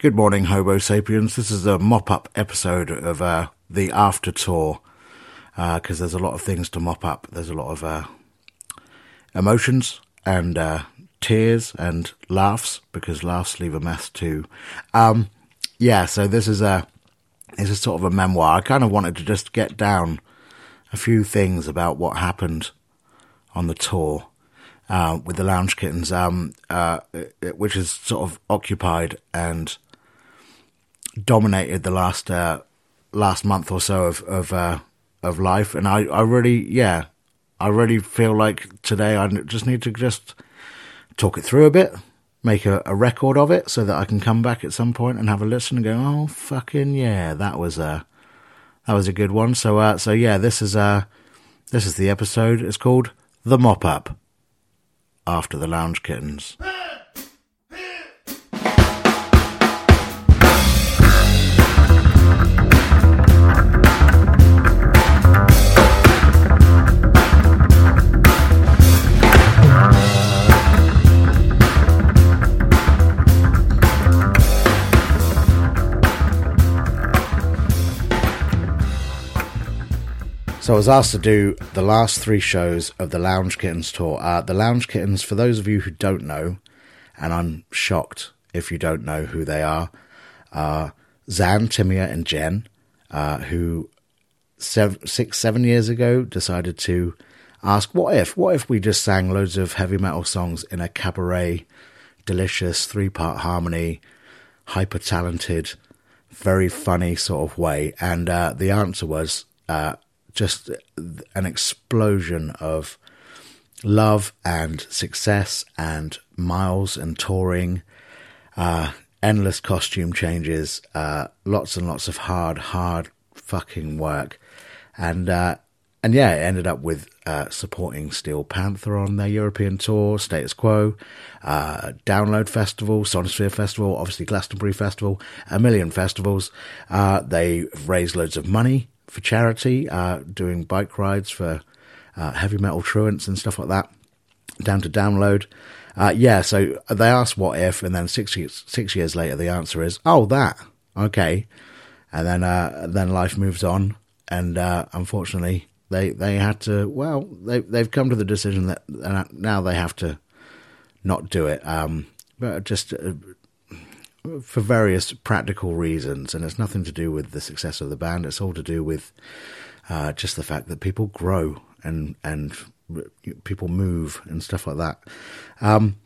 Good morning, Homo sapiens. This is a mop up episode of uh, the after tour because uh, there's a lot of things to mop up. There's a lot of uh, emotions and uh, tears and laughs because laughs leave a mess too. Um, yeah, so this is a this is sort of a memoir. I kind of wanted to just get down a few things about what happened on the tour uh, with the Lounge Kittens, um, uh, which is sort of occupied and dominated the last uh, last month or so of of uh, of life, and I, I really yeah, I really feel like today I just need to just talk it through a bit, make a, a record of it, so that I can come back at some point and have a listen and go, oh fucking yeah, that was a that was a good one. So uh, so yeah, this is uh this is the episode. It's called the mop up after the lounge kittens. So I was asked to do the last three shows of the Lounge Kittens tour. Uh, the Lounge Kittens, for those of you who don't know, and I'm shocked if you don't know who they are, are Zan, Timia, and Jen, uh, who six, seven years ago decided to ask, what if, what if we just sang loads of heavy metal songs in a cabaret, delicious three part harmony, hyper talented, very funny sort of way? And uh, the answer was, uh, just an explosion of love and success and miles and touring, uh, endless costume changes, uh, lots and lots of hard, hard fucking work. And, uh, and yeah, it ended up with uh, supporting Steel Panther on their European tour, Status Quo, uh, Download Festival, Sonisphere Festival, obviously Glastonbury Festival, a million festivals. Uh, they raised loads of money for charity, uh, doing bike rides for uh, heavy metal truants and stuff like that, down to download. Uh, yeah, so they asked what if, and then six years, six years later, the answer is, oh, that. Okay. And then, uh, then life moves on. And, uh, unfortunately, they, they had to, well, they, they've come to the decision that now they have to not do it. Um, but just uh, for various practical reasons, and it's nothing to do with the success of the band. It's all to do with uh, just the fact that people grow and and people move and stuff like that. Um,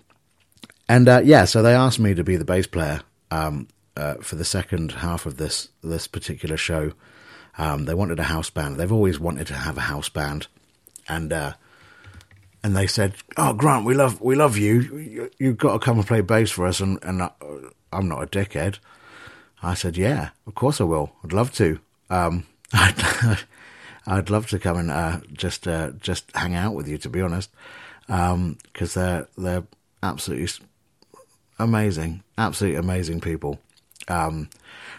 and uh, yeah, so they asked me to be the bass player um, uh, for the second half of this this particular show. Um, they wanted a house band. They've always wanted to have a house band, and uh, and they said, "Oh, Grant, we love we love you. you have got to come and play bass for us." And and uh, I'm not a dickhead. I said, yeah, of course I will. I'd love to. Um, I'd, I'd love to come and uh, just uh, just hang out with you, to be honest, because um, they're they're absolutely amazing, absolutely amazing people, um,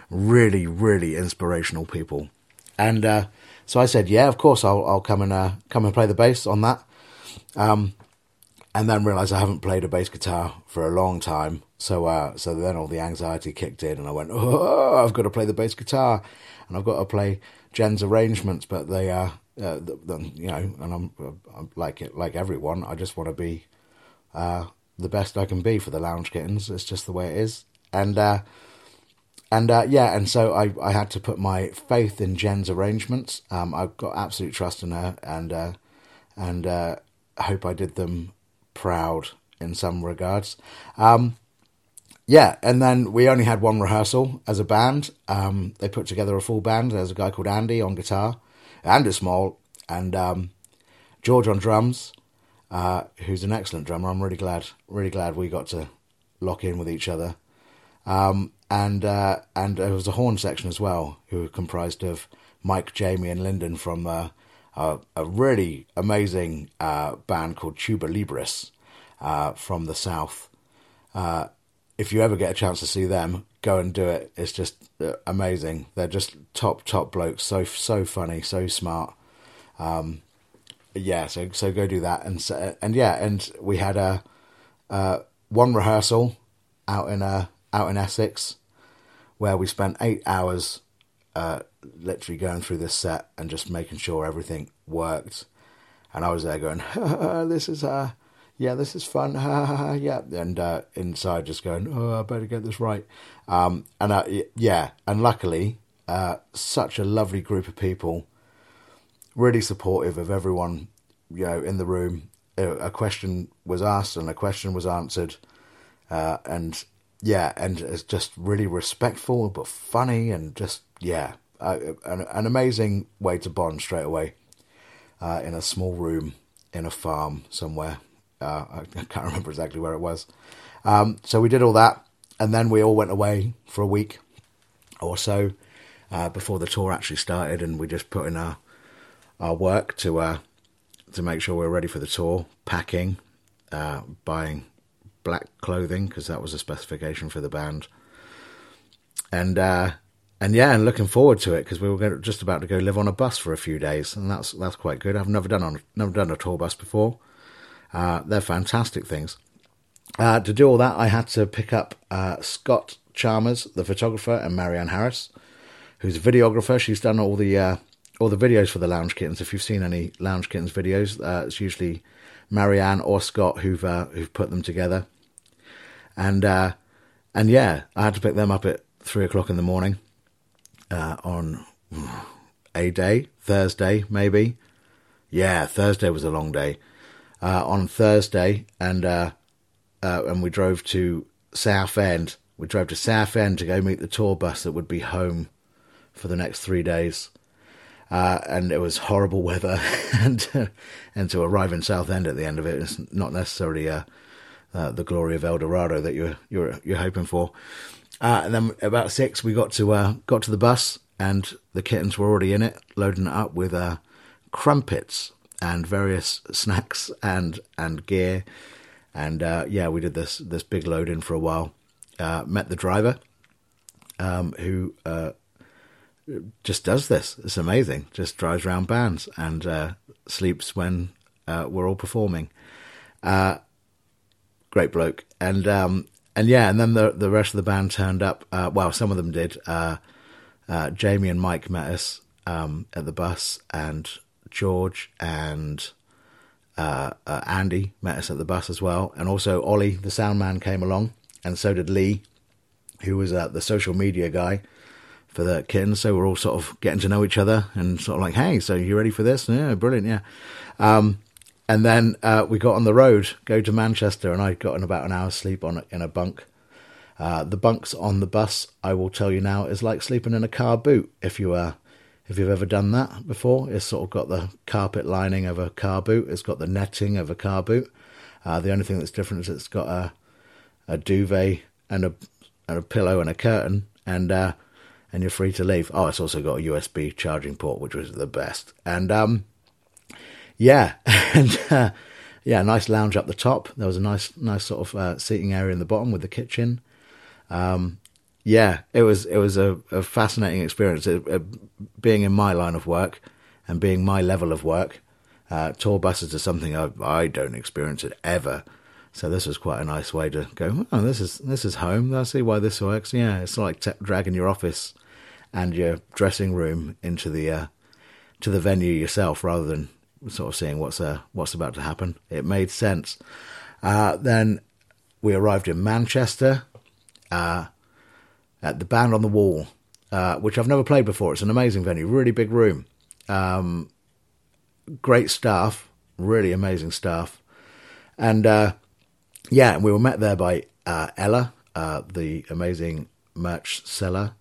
really really inspirational people, and uh, so I said, yeah, of course I'll I'll come and uh, come and play the bass on that, um, and then realised I haven't played a bass guitar for a long time, so, uh, so then all the anxiety kicked in, and I went, "Oh, I've got to play the bass guitar, and I've got to play Jen's arrangements." But they, uh, uh you know, and I'm, I'm, like like everyone. I just want to be uh, the best I can be for the Lounge Kittens. It's just the way it is, and uh, and uh, yeah, and so I, I had to put my faith in Jen's arrangements. Um, I've got absolute trust in her, and uh, and uh, hope I did them proud in some regards. Um, yeah, and then we only had one rehearsal as a band. Um, they put together a full band. There's a guy called Andy on guitar, Andy Small, and um, George on drums, uh, who's an excellent drummer. I'm really glad, really glad we got to lock in with each other. Um, and uh, and there was a horn section as well, who were comprised of Mike, Jamie, and Lyndon from uh, a, a, really amazing uh, band called Tuba Libris uh, from the south. Uh, if you ever get a chance to see them, go and do it. It's just uh, amazing. They're just top top blokes. So so funny, so smart. Um, yeah, so so go do that and and yeah, and we had a uh, one rehearsal out in uh, out in Essex, where we spent eight hours uh, literally going through this set and just making sure everything worked. And I was there going, "This is uh, yeah, this is fun, yeah." And uh, inside, just going, "Oh, I better get this right." Um, and uh, yeah, and luckily, uh, such a lovely group of people, really supportive of everyone, you know, in the room. A question was asked and a question was answered, uh, and yeah, and it's just really respectful but funny and just yeah, uh, an, an, amazing way to bond straight away uh, in a small room in a farm somewhere. Uh, I, can't remember exactly where it was. Um, so we did all that, and then we all went away for a week or so uh, before the tour actually started, and we just put in our our work to uh, to make sure we were ready for the tour, packing, uh, buying black clothing because that was a specification for the band, and uh, and yeah, and looking forward to it because we were just about to go live on a bus for a few days, and that's that's quite good. I've never done on never done a tour bus before. Uh, they're fantastic things. Uh, to do all that, I had to pick up uh, Scott Chalmers, the photographer, and Marianne Harris, who's a videographer. She's done all the uh, all the videos for the Lounge Kittens. If you've seen any Lounge Kittens videos, uh, it's usually Marianne or Scott who've uh, who've put them together. And and yeah, I had to pick them up at three o'clock in the morning on a day, Thursday maybe. Yeah, Thursday was a long day. Uh, on Thursday, and uh, uh, and we drove to Southend. We drove to Southend to go meet the tour bus that would be home for the next three days. Uh, and it was horrible weather, and and to arrive in Southend at the end of it is not necessarily uh, uh, the glory of El Dorado that you're you're you're hoping for. Uh, and then about six, we got to uh, got to the bus, and the kittens were already in it, loading it up with uh, crumpets and various snacks and and gear. And uh, yeah, we did this this big load in for a while. Uh, met the driver, um, who uh, just does this. It's amazing. Just drives around bands and sleeps when we're all performing. great bloke, and um, and yeah, and then the the rest of the band turned up. Uh, well, some of them did. Uh, uh, Jamie and Mike met us um, at the bus, and George and uh, uh, Andy met us at the bus as well, and also Ollie, the sound man, came along, and so did Lee, who was uh, the social media guy for the kittens. So we're all sort of getting to know each other, and sort of like, hey, so you ready for this? Yeah, brilliant, yeah. Um, and then uh, we got on the road, go to Manchester, and I got in about an hour's sleep on in a bunk. Uh, the bunks on the bus, I will tell you now, is like sleeping in a car boot. If you uh, if you've ever done that before, it's sort of got the carpet lining of a car boot. It's got the netting of a car boot. Uh, the only thing that's different is it's got a a duvet and a and a pillow and a curtain, and uh, and you're free to leave. Oh, it's also got a USB charging port, which was the best. And um, yeah, and uh, yeah, nice lounge up the top. There was a nice, nice sort of uh, seating area in the bottom with the kitchen. Um, yeah, it was it was a, a fascinating experience. It, it, being in my line of work and being my level of work, uh, tour buses are something I, I don't experience it ever. So this was quite a nice way to go. Oh, this is this is home. I see why this works. Yeah, it's like t- dragging your office and your dressing room into the uh, to the venue yourself, rather than sort of seeing what's uh, what's about to happen. It made sense. Uh, then we arrived in Manchester uh, at the Band on the Wall, uh, which I've never played before. It's an amazing venue, really big room, um, great staff, really amazing staff, and uh, yeah, and we were met there by uh, Ella, the amazing merch seller,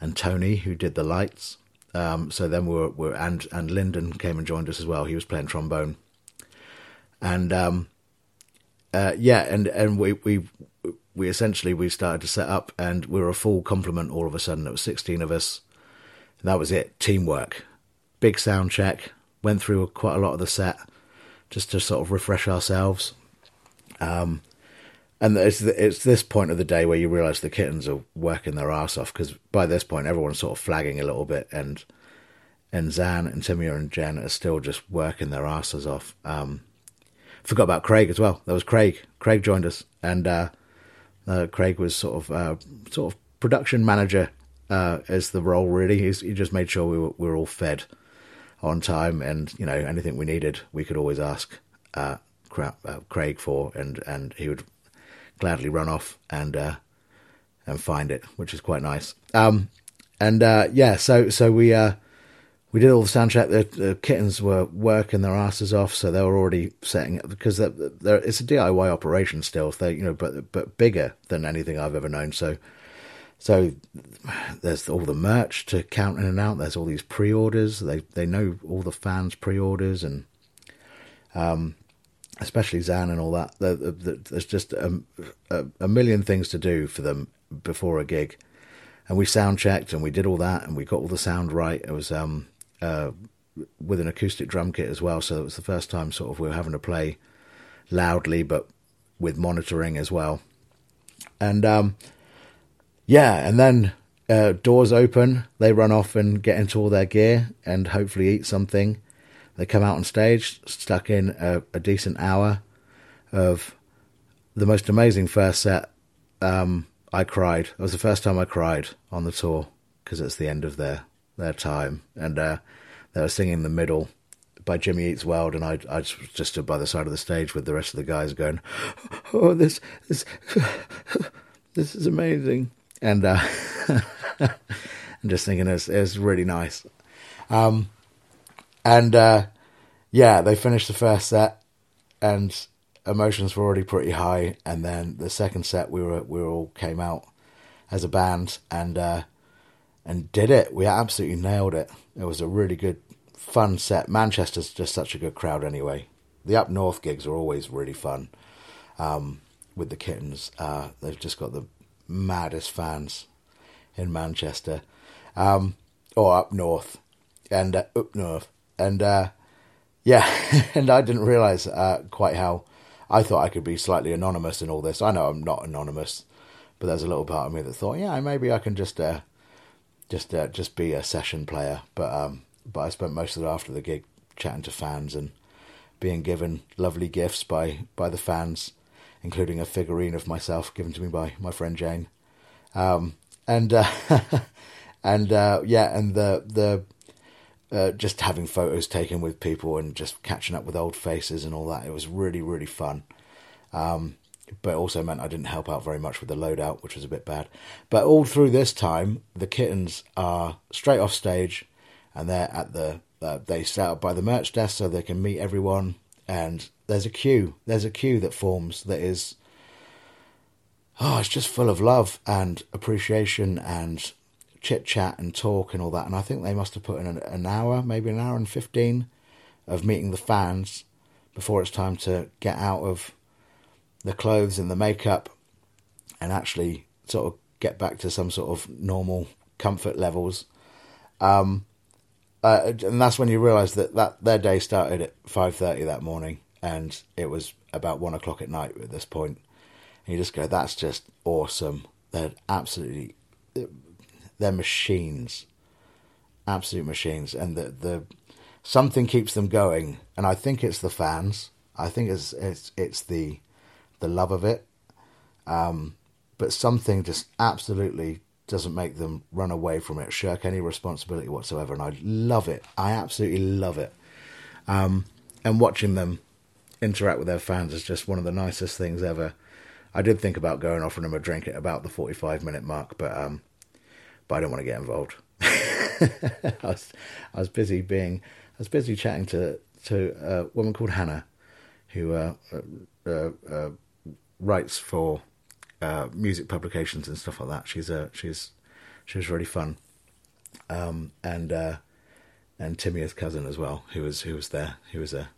and Tony, who did the lights. Um, so then we were, we were, and and Lyndon came and joined us as well. He was playing trombone, and um, uh, yeah, and and we we we essentially we started to set up, and we were a full complement all of a sudden. It was sixteen of us. That was it. Teamwork, big sound check. Went through quite a lot of the set just to sort of refresh ourselves. Um, and it's it's this point of the day where you realise the kittens are working their ass off because by this point everyone's sort of flagging a little bit, and and Zan and Timia and Jen are still just working their asses off. Um, forgot about Craig as well. There was Craig. Craig joined us, and uh, uh, Craig was sort of uh, sort of production manager uh, as the role. Really, He's, he just made sure we were, we were all fed on time, and you know anything we needed, we could always ask uh, uh Craig for, and and he would gladly run off and uh, and find it, which is quite nice. Um, and uh, yeah, so so we uh, we did all the sound check. The, the, kittens were working their asses off, so they were already setting it because they're, they're, it's a DIY operation still. They you know, but but bigger than anything I've ever known. So so there's all the merch to count in and out. There's all these pre-orders. They they know all the fans' pre-orders and um, especially Zan and all that. There's just a, a, a million things to do for them before a gig and we sound checked and we did all that and we got all the sound right. It was um, with an acoustic drum kit as well. So it was the first time sort of we were having to play loudly, but with monitoring as well. And um, yeah, and then uh, doors open, they run off and get into all their gear and hopefully eat something. They come out on stage, stuck in a, a decent hour of the most amazing first set. Um, I cried. It was the first time I cried on the tour because it's the end of their their time, and uh, they were singing in the middle by Jimmy Eats World, and I I just stood by the side of the stage with the rest of the guys going, "Oh, this this this is amazing," and uh, and just thinking it's it's really nice. Um, and uh, yeah, they finished the first set, and emotions were already pretty high. And then the second set, we were we all came out as a band, and uh, and did it. We absolutely nailed it. It was a really good, fun set. Manchester's just such a good crowd anyway. The up north gigs are always really fun um, with the kittens. Uh, they've just got the maddest fans in Manchester um, or up north and uh, up north. And uh, yeah, and I didn't realize uh, quite how I thought I could be slightly anonymous in all this. I know I'm not anonymous, but there's a little part of me that thought, yeah, maybe I can just uh, just uh, just be a session player. But um, but I spent most of it after the gig chatting to fans and being given lovely gifts by by the fans, including a figurine of myself given to me by my friend Jane, um, and uh, and uh, yeah, and the the uh, just having photos taken with people and just catching up with old faces and all that. It was really really fun. Um, but also meant I didn't help out very much with the loadout, which was a bit bad. But all through this time, the kittens are straight off stage, and they're at the uh, they set up by the merch desk so they can meet everyone. And there's a queue. There's a queue that forms that is oh, it's just full of love and appreciation and chit chat and talk and all that. And I think they must have put in an, an hour, maybe an hour and fifteen, of meeting the fans before it's time to get out of the clothes and the makeup and actually sort of get back to some sort of normal comfort levels. Um, uh, and that's when you realise that, that their day started at five thirty that morning, and it was about one o'clock at night at this point. And you just go, "That's just awesome." They're absolutely, they're machines, absolute machines, and the the something keeps them going, and I think it's the fans. I think it's it's it's the the love of it. Um, but something just absolutely doesn't make them run away from it, shirk any responsibility whatsoever. And I love it. I absolutely love it. Um, and watching them interact with their fans is just one of the nicest things ever. I did think about going offering them a drink at about the 45 minute mark, but um, but I don't want to get involved. I, was, I was busy being, I was busy chatting to to a woman called Hannah, who uh, uh, uh, writes for uh, music publications and stuff like that. She's a she's she's really fun, um, and uh, and Timmy's cousin as well, who was who was there, he was a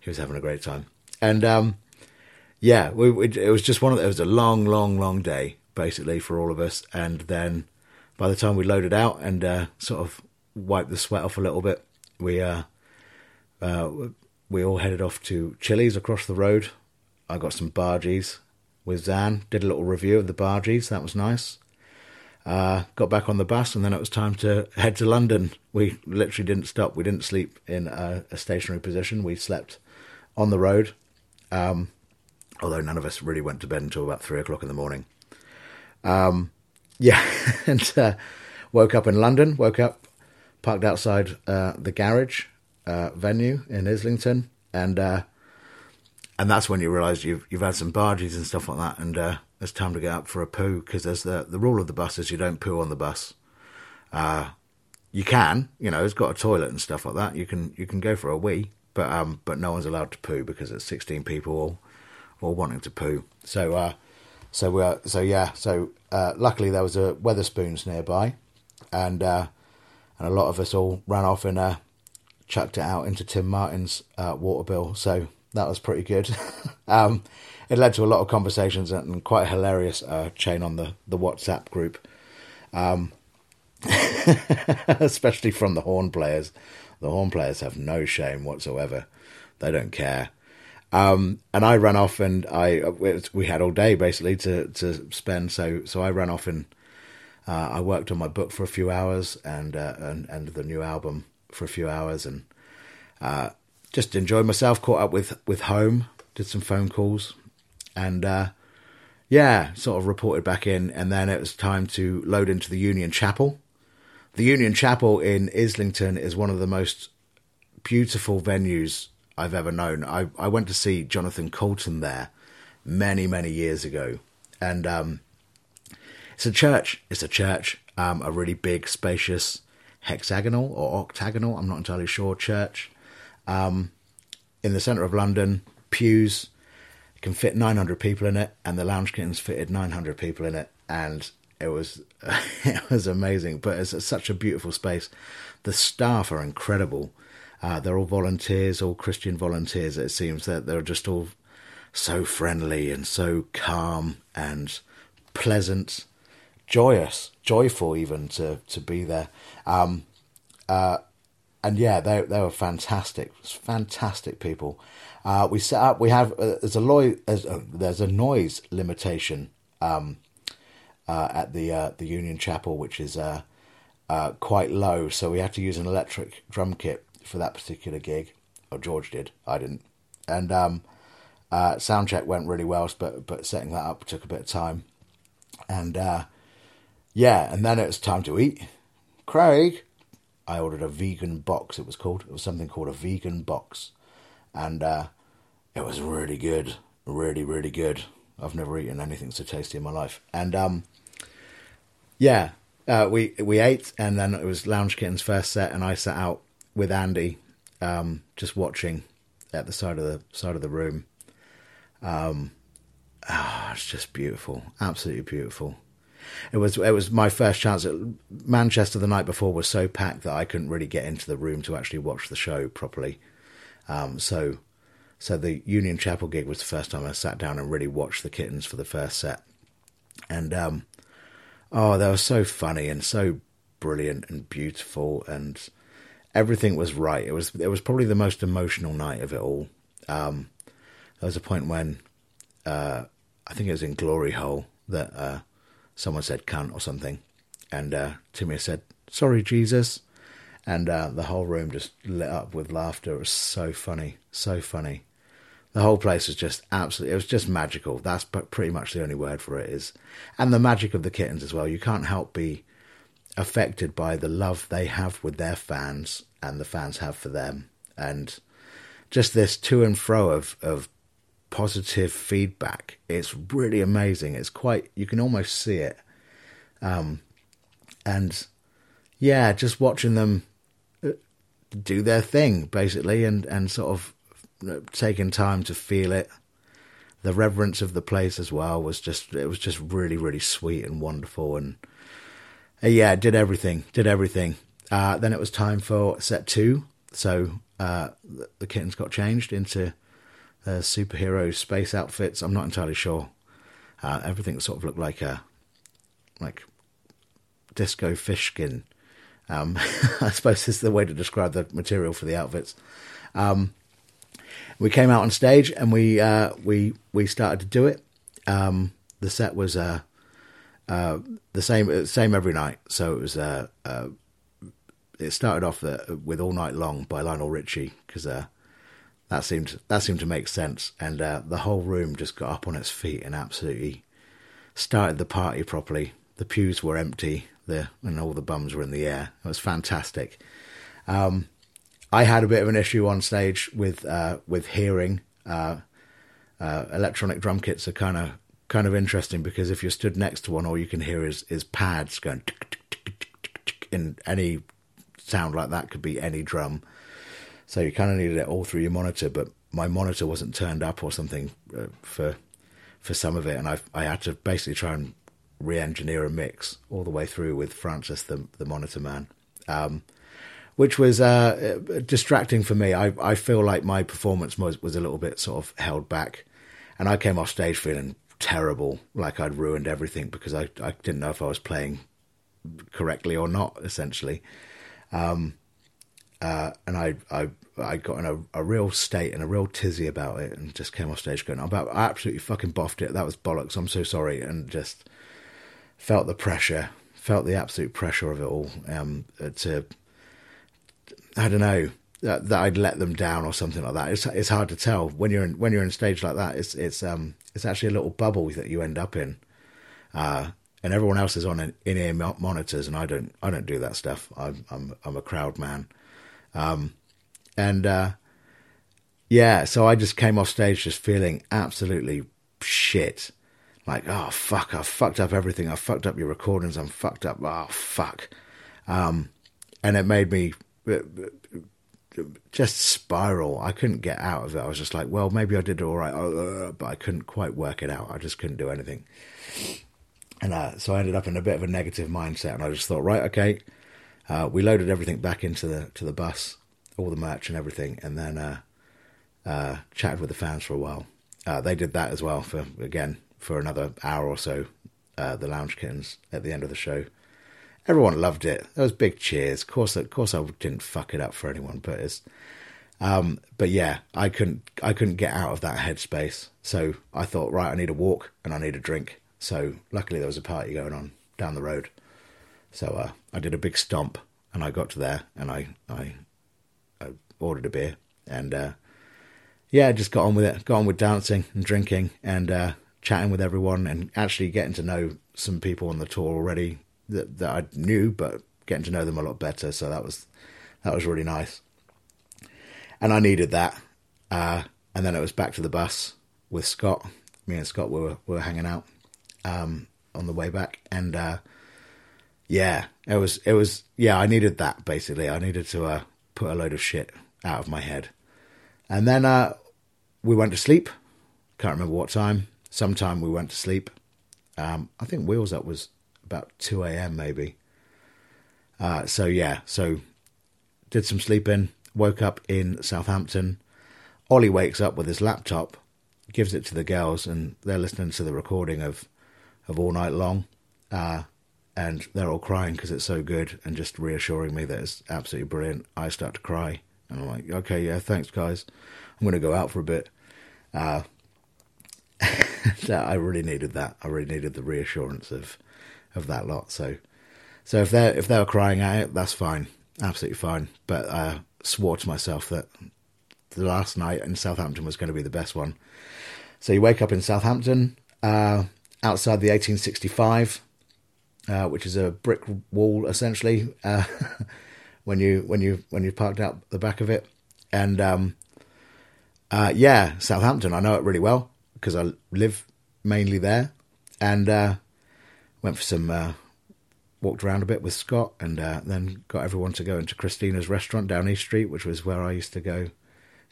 he was having a great time, and um, yeah, we, we, it was just one of it was a long, long, long day basically for all of us, and then by the time we loaded out and uh, sort of wiped the sweat off a little bit, we uh, uh, we all headed off to Chili's across the road I got some bargees with Zan, did a little review of the bargees, that was nice. Uh, got back on the bus, and then it was time to head to London. We literally didn't stop. We didn't sleep in a, a stationary position. We slept on the road, um, although none of us really went to bed until about three o'clock in the morning. Um, yeah, and uh, woke up in London. Woke up, parked outside uh, the garage uh, venue in Islington, and uh, and that's when you realise you've you've had some barges and stuff like that, and uh, it's time to get up for a poo because there's the the rule of the bus is you don't poo on the bus. Uh, you can, you know, it's got a toilet and stuff like that. You can you can go for a wee, but um, but no one's allowed to poo because it's sixteen people all all wanting to poo. So uh, so uh, so yeah, so uh, luckily there was a Wetherspoons nearby, and uh, and a lot of us all ran off and uh, chucked it out into Tim Martin's uh, water bill. So that was pretty good. um, it led to a lot of conversations and quite a hilarious uh, chain on the, the WhatsApp group, um, especially from the horn players. The horn players have no shame whatsoever; they don't care. Um, and I ran off, and I we had all day basically to to spend. So so I ran off and uh, I worked on my book for a few hours and uh, and and the new album for a few hours, and uh, just enjoyed myself. Caught up with with home, did some phone calls, and uh, yeah, sort of reported back in. And then it was time to load into the Union Chapel. The Union Chapel in Islington is one of the most beautiful venues I've ever known. I I went to see Jonathan Coulton there many many years ago, and um, it's a church. It's a church, um, a really big, spacious, hexagonal or octagonal. I'm not entirely sure. Church um, in the centre of London. Pews can fit 900 people in it, and the Lounge Kittens fitted 900 people in it, and it was it was amazing. But it's such a beautiful space. The staff are incredible. Uh, they're all volunteers, all Christian volunteers. It seems that they're just all so friendly and so calm and pleasant, joyous, joyful even to to be there. Um, uh, and yeah, they they were fantastic, fantastic people. Uh, we set up. We have uh, there's a lo- there's, a, there's a noise limitation um, uh, at the uh, the Union Chapel, which is uh, uh, quite low. So we had to use an electric drum kit for that particular gig. Or George did. I didn't. And um, sound check went really well, but but setting that up took a bit of time. And yeah, and then it was time to eat. Craig, I ordered a vegan box. It was called. It was something called a vegan box, and uh, it was really good, really, really good. I've never eaten anything so tasty in my life. And um, yeah, uh, we we ate, and then it was Lounge Kitten's first set, and I sat out with Andy, um, just watching at the side of the side of the room. Um, oh, it's just beautiful, absolutely beautiful it was it was my first chance. At Manchester the night before was so packed that I couldn't really get into the room to actually watch the show properly. Um, so so the Union Chapel gig was the first time I sat down and really watched the kittens for the first set, and um, oh, they were so funny and so brilliant and beautiful, and everything was right. It was it was probably the most emotional night of it all. Um, there was a point when uh, I think it was in Glory Hole that uh, someone said cunt or something, and uh, Timmy said, "Sorry, Jesus," and uh, the whole room just lit up with laughter. It was so funny, so funny. The whole place was just absolutely. It was just magical. That's pretty much the only word for it is, and the magic of the kittens as well. You can't help be affected by the love they have with their fans and the fans have for them, and just this to and fro of of positive feedback. It's really amazing. It's quite you can almost see it. Um, and yeah, just watching them uh, do their thing basically, and and sort of uh, taking time to feel it. The reverence of the place as well was just it was just really really sweet and wonderful, and uh, yeah, did everything, did everything. Uh, then it was time for set two, so uh, the kittens got changed into uh, superhero space outfits. I'm not entirely sure. Uh, everything sort of looked like a like disco fish skin. Um, I suppose is the way to describe the material for the outfits. Um, we came out on stage and we uh, we we started to do it. Um, the set was uh, uh, the same same every night, so it was uh, uh, it started off with "All Night Long" by Lionel Richie because that seemed that seemed to make sense, and uh, the whole room just got up on its feet and absolutely started the party properly. the pews were empty, the and all the bums were in the air. It was fantastic. Um, I had a bit of an issue on stage with uh, with hearing. Uh, uh, electronic drum kits are kind of kind of interesting because if you're stood next to one, all you can hear is is pads going in any sound like that could be any drum. So you kind of needed it all through your monitor, but my monitor wasn't turned up or something uh, for for some of it, and I I had to basically try and re-engineer a mix all the way through with Francis, the the monitor man, um, which was uh, distracting for me. I I feel like my performance was was a little bit sort of held back, and I came off stage feeling terrible, like I'd ruined everything because I I didn't know if I was playing correctly or not, essentially. Um, uh, and I, I, I got in a, a, real state and a real tizzy about it, and just came off stage going, "About I absolutely fucking boffed it. That was bollocks. I'm so sorry." And just felt the pressure, felt the absolute pressure of it all. Um, to, I don't know that, that, I'd let them down or something like that. It's it's hard to tell when you're in when you're in stage like that. It's it's um it's actually a little bubble that you end up in. Uh, and everyone else is on in ear monitors, and I don't I don't do that stuff. I'm I'm I'm a crowd man. Um, and uh, yeah, so I just came off stage just feeling absolutely shit. Like, oh fuck, I fucked up everything. I fucked up your recordings. I'm fucked up. Oh fuck. Um, and it made me uh, just spiral. I couldn't get out of it. I was just like, well, maybe I did all right, uh, but I couldn't quite work it out. I just couldn't do anything. And uh, so I ended up in a bit of a negative mindset, and I just thought, right, okay, uh, we loaded everything back into the to the bus, all the merch and everything, and then uh, uh, chatted with the fans for a while. Uh, they did that as well for again for another hour or so. Uh, the Lounge Kittens at the end of the show, everyone loved it. There was big cheers. Of course, of course, I didn't fuck it up for anyone, but it's. Um, but yeah, I couldn't I couldn't get out of that headspace. So I thought, right, I need a walk and I need a drink. So luckily there was a party going on down the road. So uh, I did a big stomp, and I got to there, and I I, I ordered a beer, and uh, yeah, just got on with it. Got on with dancing and drinking and uh, chatting with everyone, and actually getting to know some people on the tour already that that I knew, but getting to know them a lot better. So that was that was really nice, and I needed that. Uh, and then it was back to the bus with Scott. Me and Scott were were hanging out um, on the way back, and uh, yeah, it was it was yeah. I needed that basically. I needed to uh, put a load of shit out of my head, and then uh, we went to sleep. Can't remember what time. Sometime we went to sleep. Um, I think Wheels Up was about two a.m. maybe. Uh, so yeah, so did some sleeping. Woke up in Southampton. Ollie wakes up with his laptop, gives it to the girls, and they're listening to the recording of of All Night Long. Uh, and they're all crying because it's so good and just reassuring me that it's absolutely brilliant. I start to cry, and I'm like, okay, yeah, thanks, guys. I'm going to go out for a bit. Uh, I really needed that. I really needed the reassurance of of that lot. So, so if they if they were crying out, that's fine, absolutely fine. But I swore to myself that the last night in Southampton was going to be the best one. So you wake up in Southampton, uh, outside the 1865 uh, which is a brick wall essentially. Uh, when you when you when you parked out the back of it, and um, uh, yeah, Southampton. I know it really well because I live mainly there, and uh, went for some. Uh, walked around a bit with Scott, and uh, then got everyone to go into Christina's restaurant down East Street, which was where I used to go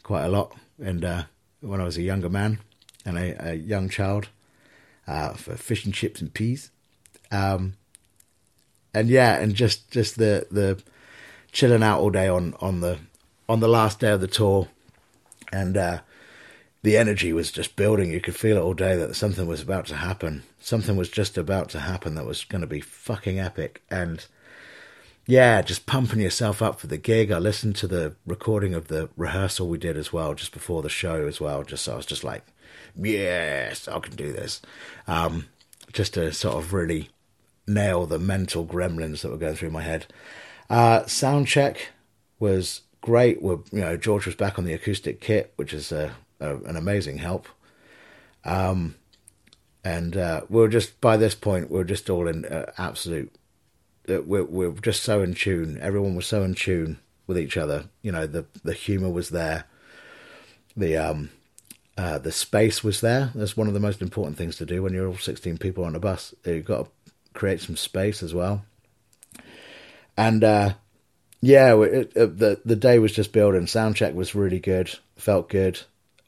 quite a lot. And when I was a younger man and a, a young child, for fish and chips and peas. Um, and yeah, and just just the the chilling out all day on on the on the last day of the tour, and uh, the energy was just building. You could feel it all day that something was about to happen. Something was just about to happen that was going to be fucking epic. And yeah, just pumping yourself up for the gig. I listened to the recording of the rehearsal we did as well, just before the show as well. Just so I was just like, yes, I can do this. Um, just to sort of really nail the mental gremlins that were going through my head. Uh, sound check was great. We're, you know, George was back on the acoustic kit, which is a, a, an amazing help. Um, and uh, we are just by this point we are just all in uh, absolute. Uh, we're we're just so in tune. Everyone was so in tune with each other. You know, the the humor was there. The um, uh, the space was there. That's one of the most important things to do when you're all 16 people on a bus. You've got to create some space as well. And uh, yeah, it, it, the the day was just building. Soundcheck was really good. Felt good.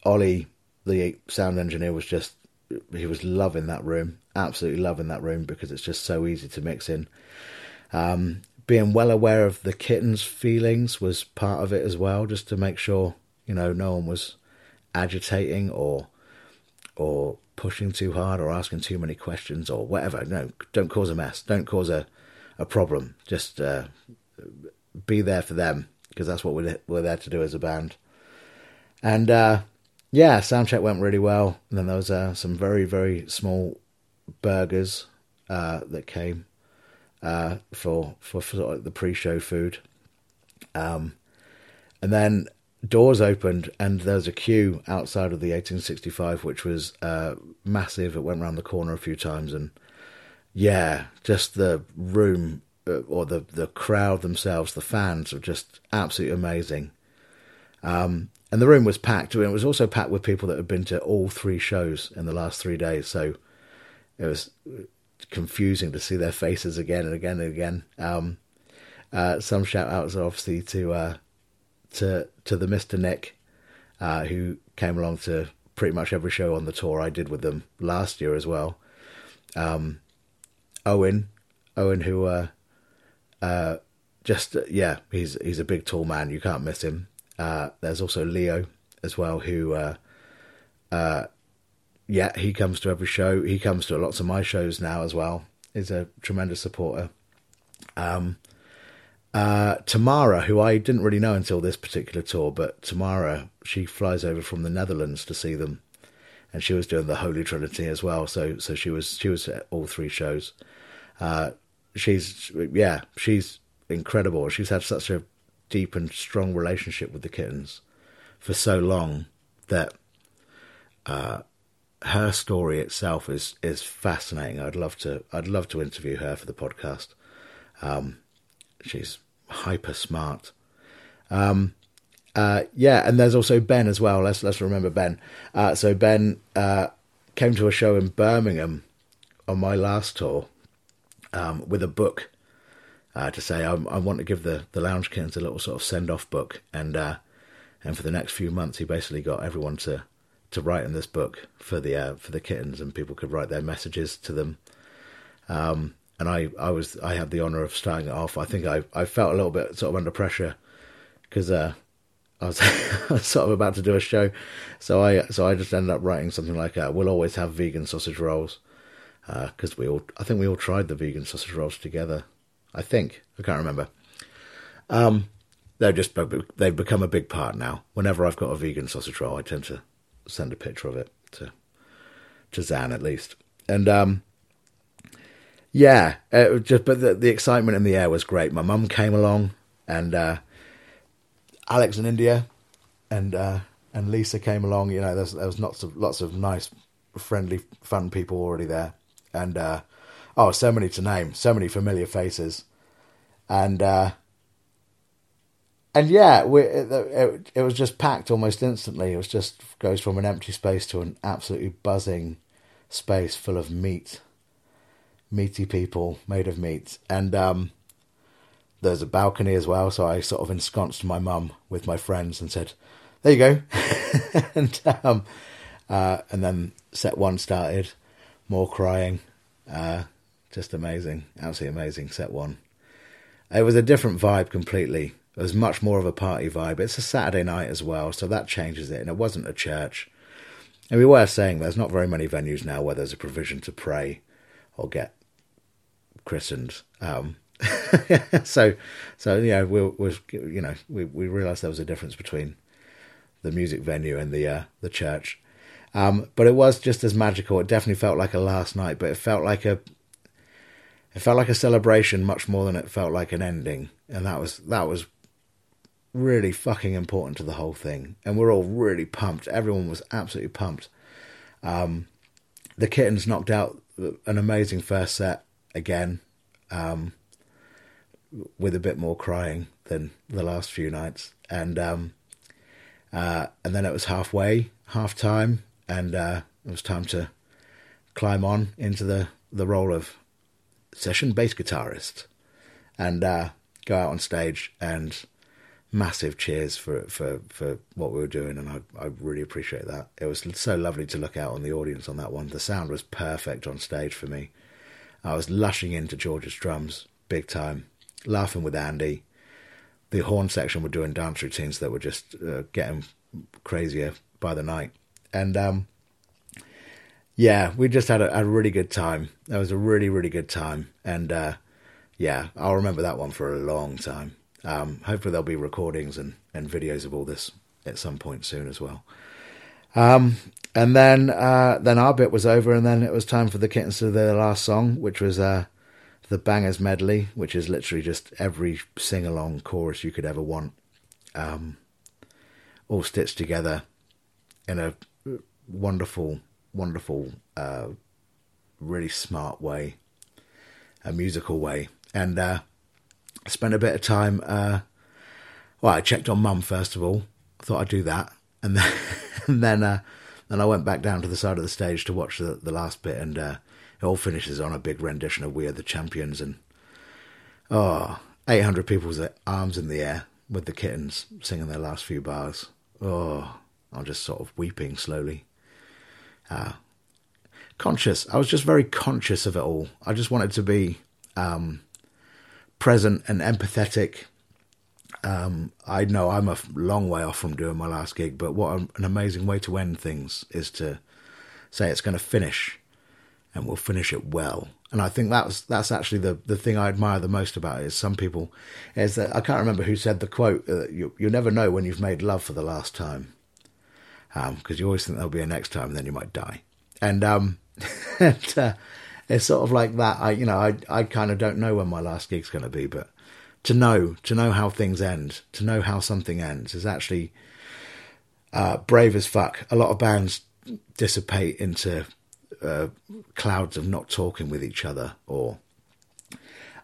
Ollie, the sound engineer, was just he was loving that room. Absolutely loving that room because it's just so easy to mix in. Um, being well aware of the kittens' feelings was part of it as well, just to make sure you know no one was agitating or or pushing too hard or asking too many questions or whatever. No, don't cause a mess. Don't cause a a problem. Just uh, be there for them because that's what we're we're there to do as a band. And uh, yeah, soundcheck went really well. And then there was uh, some very very small burgers uh, that came uh, for for, for the pre-show food. Um, and then doors opened and there was a queue outside of the 1865, which was uh, massive. It went around the corner a few times, and yeah, just the room uh, or the the crowd themselves, the fans were just absolutely amazing. Um, and the room was packed. It was also packed with people that had been to all three shows in the last three days. So it was confusing to see their faces again and again and again. Um, uh, some shout outs obviously to uh, to to the Mister Nick, uh, who came along to pretty much every show on the tour I did with them last year as well. Um, Owen, Owen, who uh, uh, just yeah, he's he's a big tall man. You can't miss him. Uh, there's also Leo as well, who uh, uh, yeah, he comes to every show. He comes to lots of my shows now as well. He's a tremendous supporter. Um, uh, Tamara, who I didn't really know until this particular tour, but Tamara, she flies over from the Netherlands to see them, and she was doing the Holy Trinity as well. So, so she was she was at all three shows. Uh, she's yeah, she's incredible. She's had such a deep and strong relationship with the kittens for so long that uh, her story itself is is fascinating. I'd love to I'd love to interview her for the podcast. Um, she's hyper smart. Um, uh, yeah, and there's also Ben as well. Let's let's remember Ben. Uh, so Ben uh, came to a show in Birmingham on my last tour um, with a book uh, to say I, I, want to give the the Lounge Kittens a little sort of send off book, and uh, and for the next few months he basically got everyone to to write in this book for the uh, for the kittens, and people could write their messages to them. Um, and I, I was I had the honour of starting it off. I think I, I felt a little bit sort of under pressure because uh, I was, sort of about to do a show, so I so I just ended up writing something like uh, "We'll always have vegan sausage rolls," because uh, we all I think we all tried the vegan sausage rolls together. I think I can't remember. Um, they're just they've become a big part now. Whenever I've got a vegan sausage roll, I tend to send a picture of it to to Zan at least, and um, yeah, just but the, the excitement in the air was great. My mum came along, and uh, Alex and India, and uh, and Lisa came along. You know, there was lots of lots of nice, friendly, fun people already there, and uh, oh, so many to name, so many familiar faces, and uh, and yeah, we, it, it, it was just packed almost instantly. It was just goes from an empty space to an absolutely buzzing space full of meat meaty people made of meat. And um, there's a balcony as well, so I sort of ensconced my mum with my friends and said, "There you go," and um, uh, and then set one started, more crying, uh, just amazing, absolutely amazing. Set one. It was a different vibe completely. It was much more of a party vibe. It's a Saturday night as well, so that changes it. And it wasn't a church. And we were saying there's not very many venues now where there's a provision to pray or get christened. Um, so, so yeah, we was you know we we realised there was a difference between the music venue and the uh, the church, um, but it was just as magical. It definitely felt like a last night, but it felt like a it felt like a celebration much more than it felt like an ending, and that was that was really fucking important to the whole thing. And we're all really pumped. Everyone was absolutely pumped. Um, the kittens knocked out an amazing first set again, um, with a bit more crying than the last few nights, and um, uh, and then it was halfway, half time, and uh, it was time to climb on into the the role of session bass guitarist, and uh, go out on stage and massive cheers for for for what we were doing, and I I really appreciate that. It was so lovely to look out on the audience on that one. The sound was perfect on stage for me. I was lushing into George's drums big time, laughing with Andy. The horn section were doing dance routines that were just uh, getting crazier by the night, and um, yeah, we just had a, a, really good time. That was a really really good time, and uh, yeah, I'll remember that one for a long time. Um, hopefully, there'll be recordings and, and videos of all this at some point soon as well. Um, and then uh, then our bit was over, and then it was time for the kittens to do their last song, which was uh, the Bangers medley, which is literally just every sing along chorus you could ever want, um, all stitched together in a wonderful, wonderful, uh, really smart way, a musical way, and uh, spent a bit of time. Uh, well, I checked on Mum first of all. I thought I'd do that, and then and then uh, then I went back down to the side of the stage to watch the, the last bit, and uh, it all finishes on a big rendition of "We Are the Champions," and oh, 800 people's arms in the air with the kittens singing their last few bars. Oh, I'm just sort of weeping slowly. Uh, conscious. I was just very conscious of it all. I just wanted to be um, present and empathetic. Um, I know I'm a long way off from doing my last gig, but what an amazing way to end things is to say it's going to finish, and we'll finish it well. And I think that's that's actually the the thing I admire the most about it is some people is that I can't remember who said the quote uh, you you never know when you've made love for the last time because um, you always think there'll be a next time and then you might die and um and, uh, it's sort of like that. I, you know, I, I kind of don't know when my last gig's going to be, but to know, to know how things end, to know how something ends is actually uh, brave as fuck. A lot of bands dissipate into uh, clouds of not talking with each other, or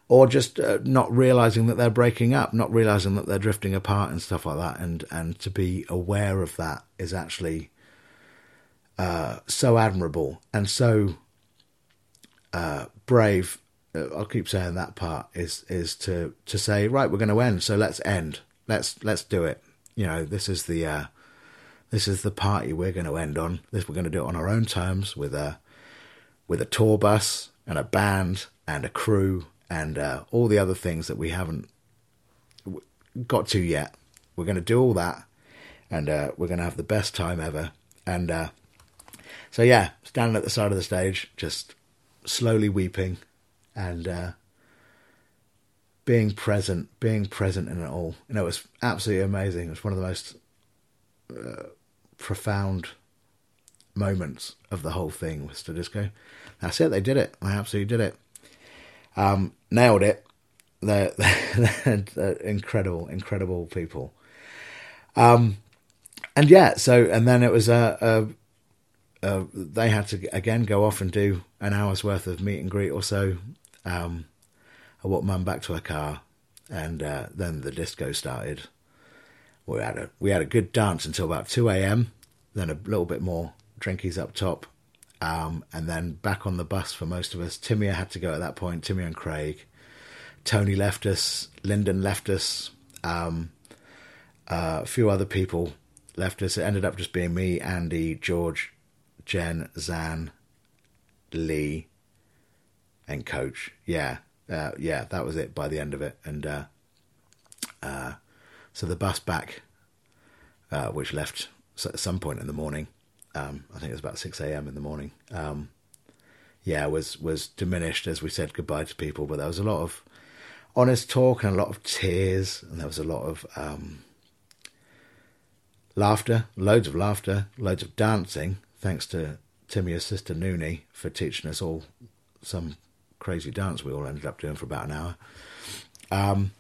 or just uh, not realizing that they're breaking up, not realizing that they're drifting apart and stuff like that. And and to be aware of that is actually uh, so admirable and so uh, brave. Uh, I'll keep saying that part is is to to say right, we're going to end, so let's end. Let's let's do it. You know, this is the uh, this is the party we're going to end on. This we're going to do it on our own terms with a with a tour bus and a band and a crew and uh, all the other things that we haven't got to yet. We're going to do all that, and uh, we're going to have the best time ever. And uh, so, yeah, standing at the side of the stage, just slowly weeping and uh, being present, being present in it all. You know, it was absolutely amazing. It was one of the most uh, profound moments of the whole thing was to that's it, they did it. They absolutely did it. Um, nailed it. They're, they're, they're, incredible, incredible people. Um, and yeah, so, and then it was a, a uh, they had to again go off and do an hour's worth of meet and greet or so. Um, I walked mum back to her car, and uh, then the disco started. We had a we had a good dance until about two a.m. Then a little bit more drinkies up top, um, and then back on the bus for most of us. Timmy had to go at that point. Timmy and Craig. Tony left us. Lyndon left us. Um, uh, a few other people left us. It ended up just being me, Andy, George, Jen, Zan, Lee, and Coach. Yeah, uh, yeah, that was it by the end of it. And uh, uh, so the bus back, uh, which left at some point in the morning, um, I think it was about six a.m. in the morning. Um, yeah, was was diminished as we said goodbye to people, but there was a lot of honest talk and a lot of tears, and there was a lot of um, laughter, loads of laughter, loads of dancing, thanks to Timmy's sister Noonie for teaching us all some crazy dance we all ended up doing for about an hour. Um,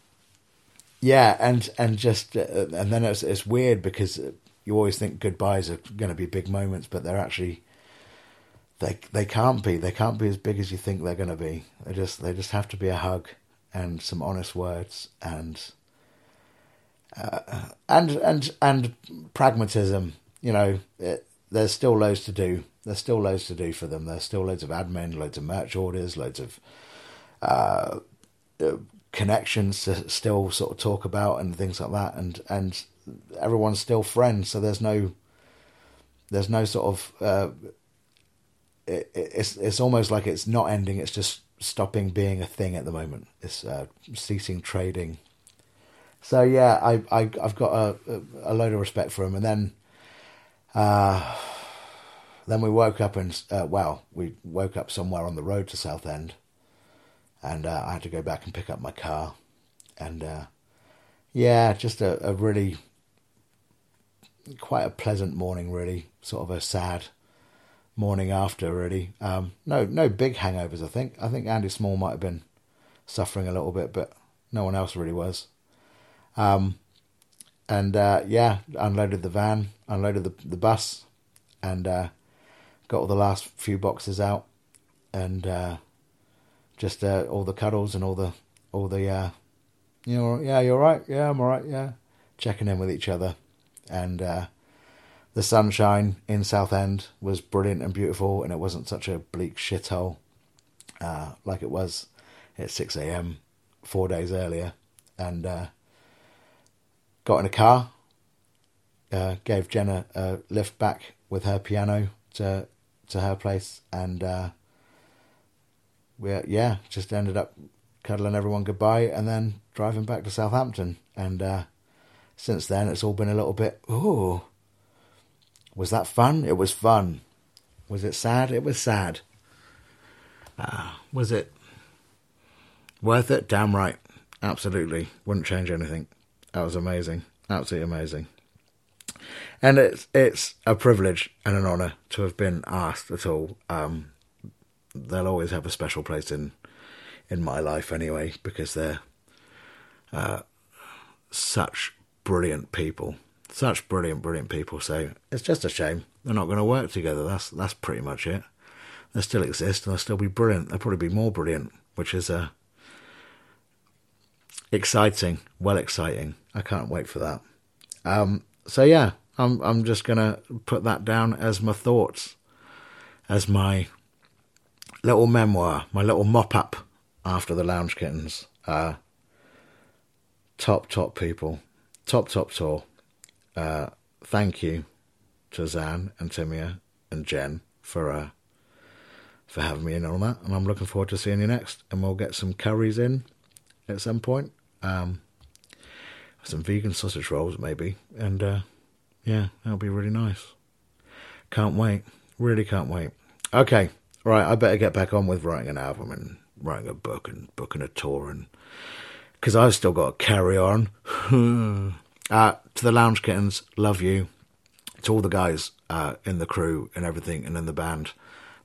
yeah, and and just uh, and then it's it's weird because you always think goodbyes are going to be big moments, but they're actually they they can't be. They can't be as big as you think they're going to be. They just they just have to be a hug and some honest words and uh, and and and pragmatism. You know, there's still loads to do. There's still loads to do for them. There's still loads of admin, loads of merch orders, loads of uh, uh connections to still sort of talk about and things like that. And and everyone's still friends. So there's no there's no sort of uh, it, it's it's almost like it's not ending. It's just stopping being a thing at the moment. It's uh, ceasing trading. So yeah, I, I have got a, a load of respect for him, and then uh, then we woke up and uh, well, we woke up somewhere on the road to Southend, and uh, I had to go back and pick up my car, and uh, yeah, just a, a really quite a pleasant morning, really, sort of a sad morning after, really. Um, no, no big hangovers. I think. I think Andy Small might have been suffering a little bit, but no one else really was. Um, and uh, yeah, unloaded the van, unloaded the the bus, and uh, got all the last few boxes out, and uh, just uh, all the cuddles and all the all the uh, you know yeah you're right yeah I'm all right yeah checking in with each other, and uh, the sunshine in Southend was brilliant and beautiful, and it wasn't such a bleak shithole uh, like it was at 6 a.m. four days earlier. And uh, got in a car, uh, gave Jenna a lift back with her piano to to her place, and uh, we yeah just ended up cuddling everyone goodbye, and then driving back to Southampton. And uh, since then, it's all been a little bit ooh was that fun? It was fun. Was it sad? It was sad. Uh, was it worth it? Damn right. Absolutely. Wouldn't change anything. That was amazing. Absolutely amazing. And it's it's a privilege and an honour to have been asked at all. Um, they'll always have a special place in in my life anyway because they're uh, such brilliant people such brilliant, brilliant people. So it's just a shame they're not going to work together. That's that's pretty much it. They still exist and they'll still be brilliant. They'll probably be more brilliant, which is uh, exciting, well exciting. I can't wait for that. Um, so yeah, I'm I'm just gonna put that down as my thoughts, as my little memoir, my little mop up after the Lounge Kittens. Uh, top top people, top top tour. Uh, thank you to Zan and Timia and Jen for uh, for having me in on that, and I'm looking forward to seeing you next. And we'll get some curries in at some point, um, some vegan sausage rolls maybe, and uh, yeah, that'll be really nice. Can't wait, really can't wait. Okay, right, I better get back on with writing an album and writing a book and booking a tour and because I've still got to carry on. Uh, to the Lounge Kittens, love you. To all the guys uh, in the crew and everything and in the band,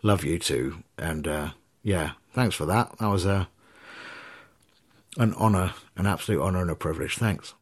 love you too. And uh, yeah, thanks for that. That was a uh, an honour, an absolute honour and a privilege. Thanks.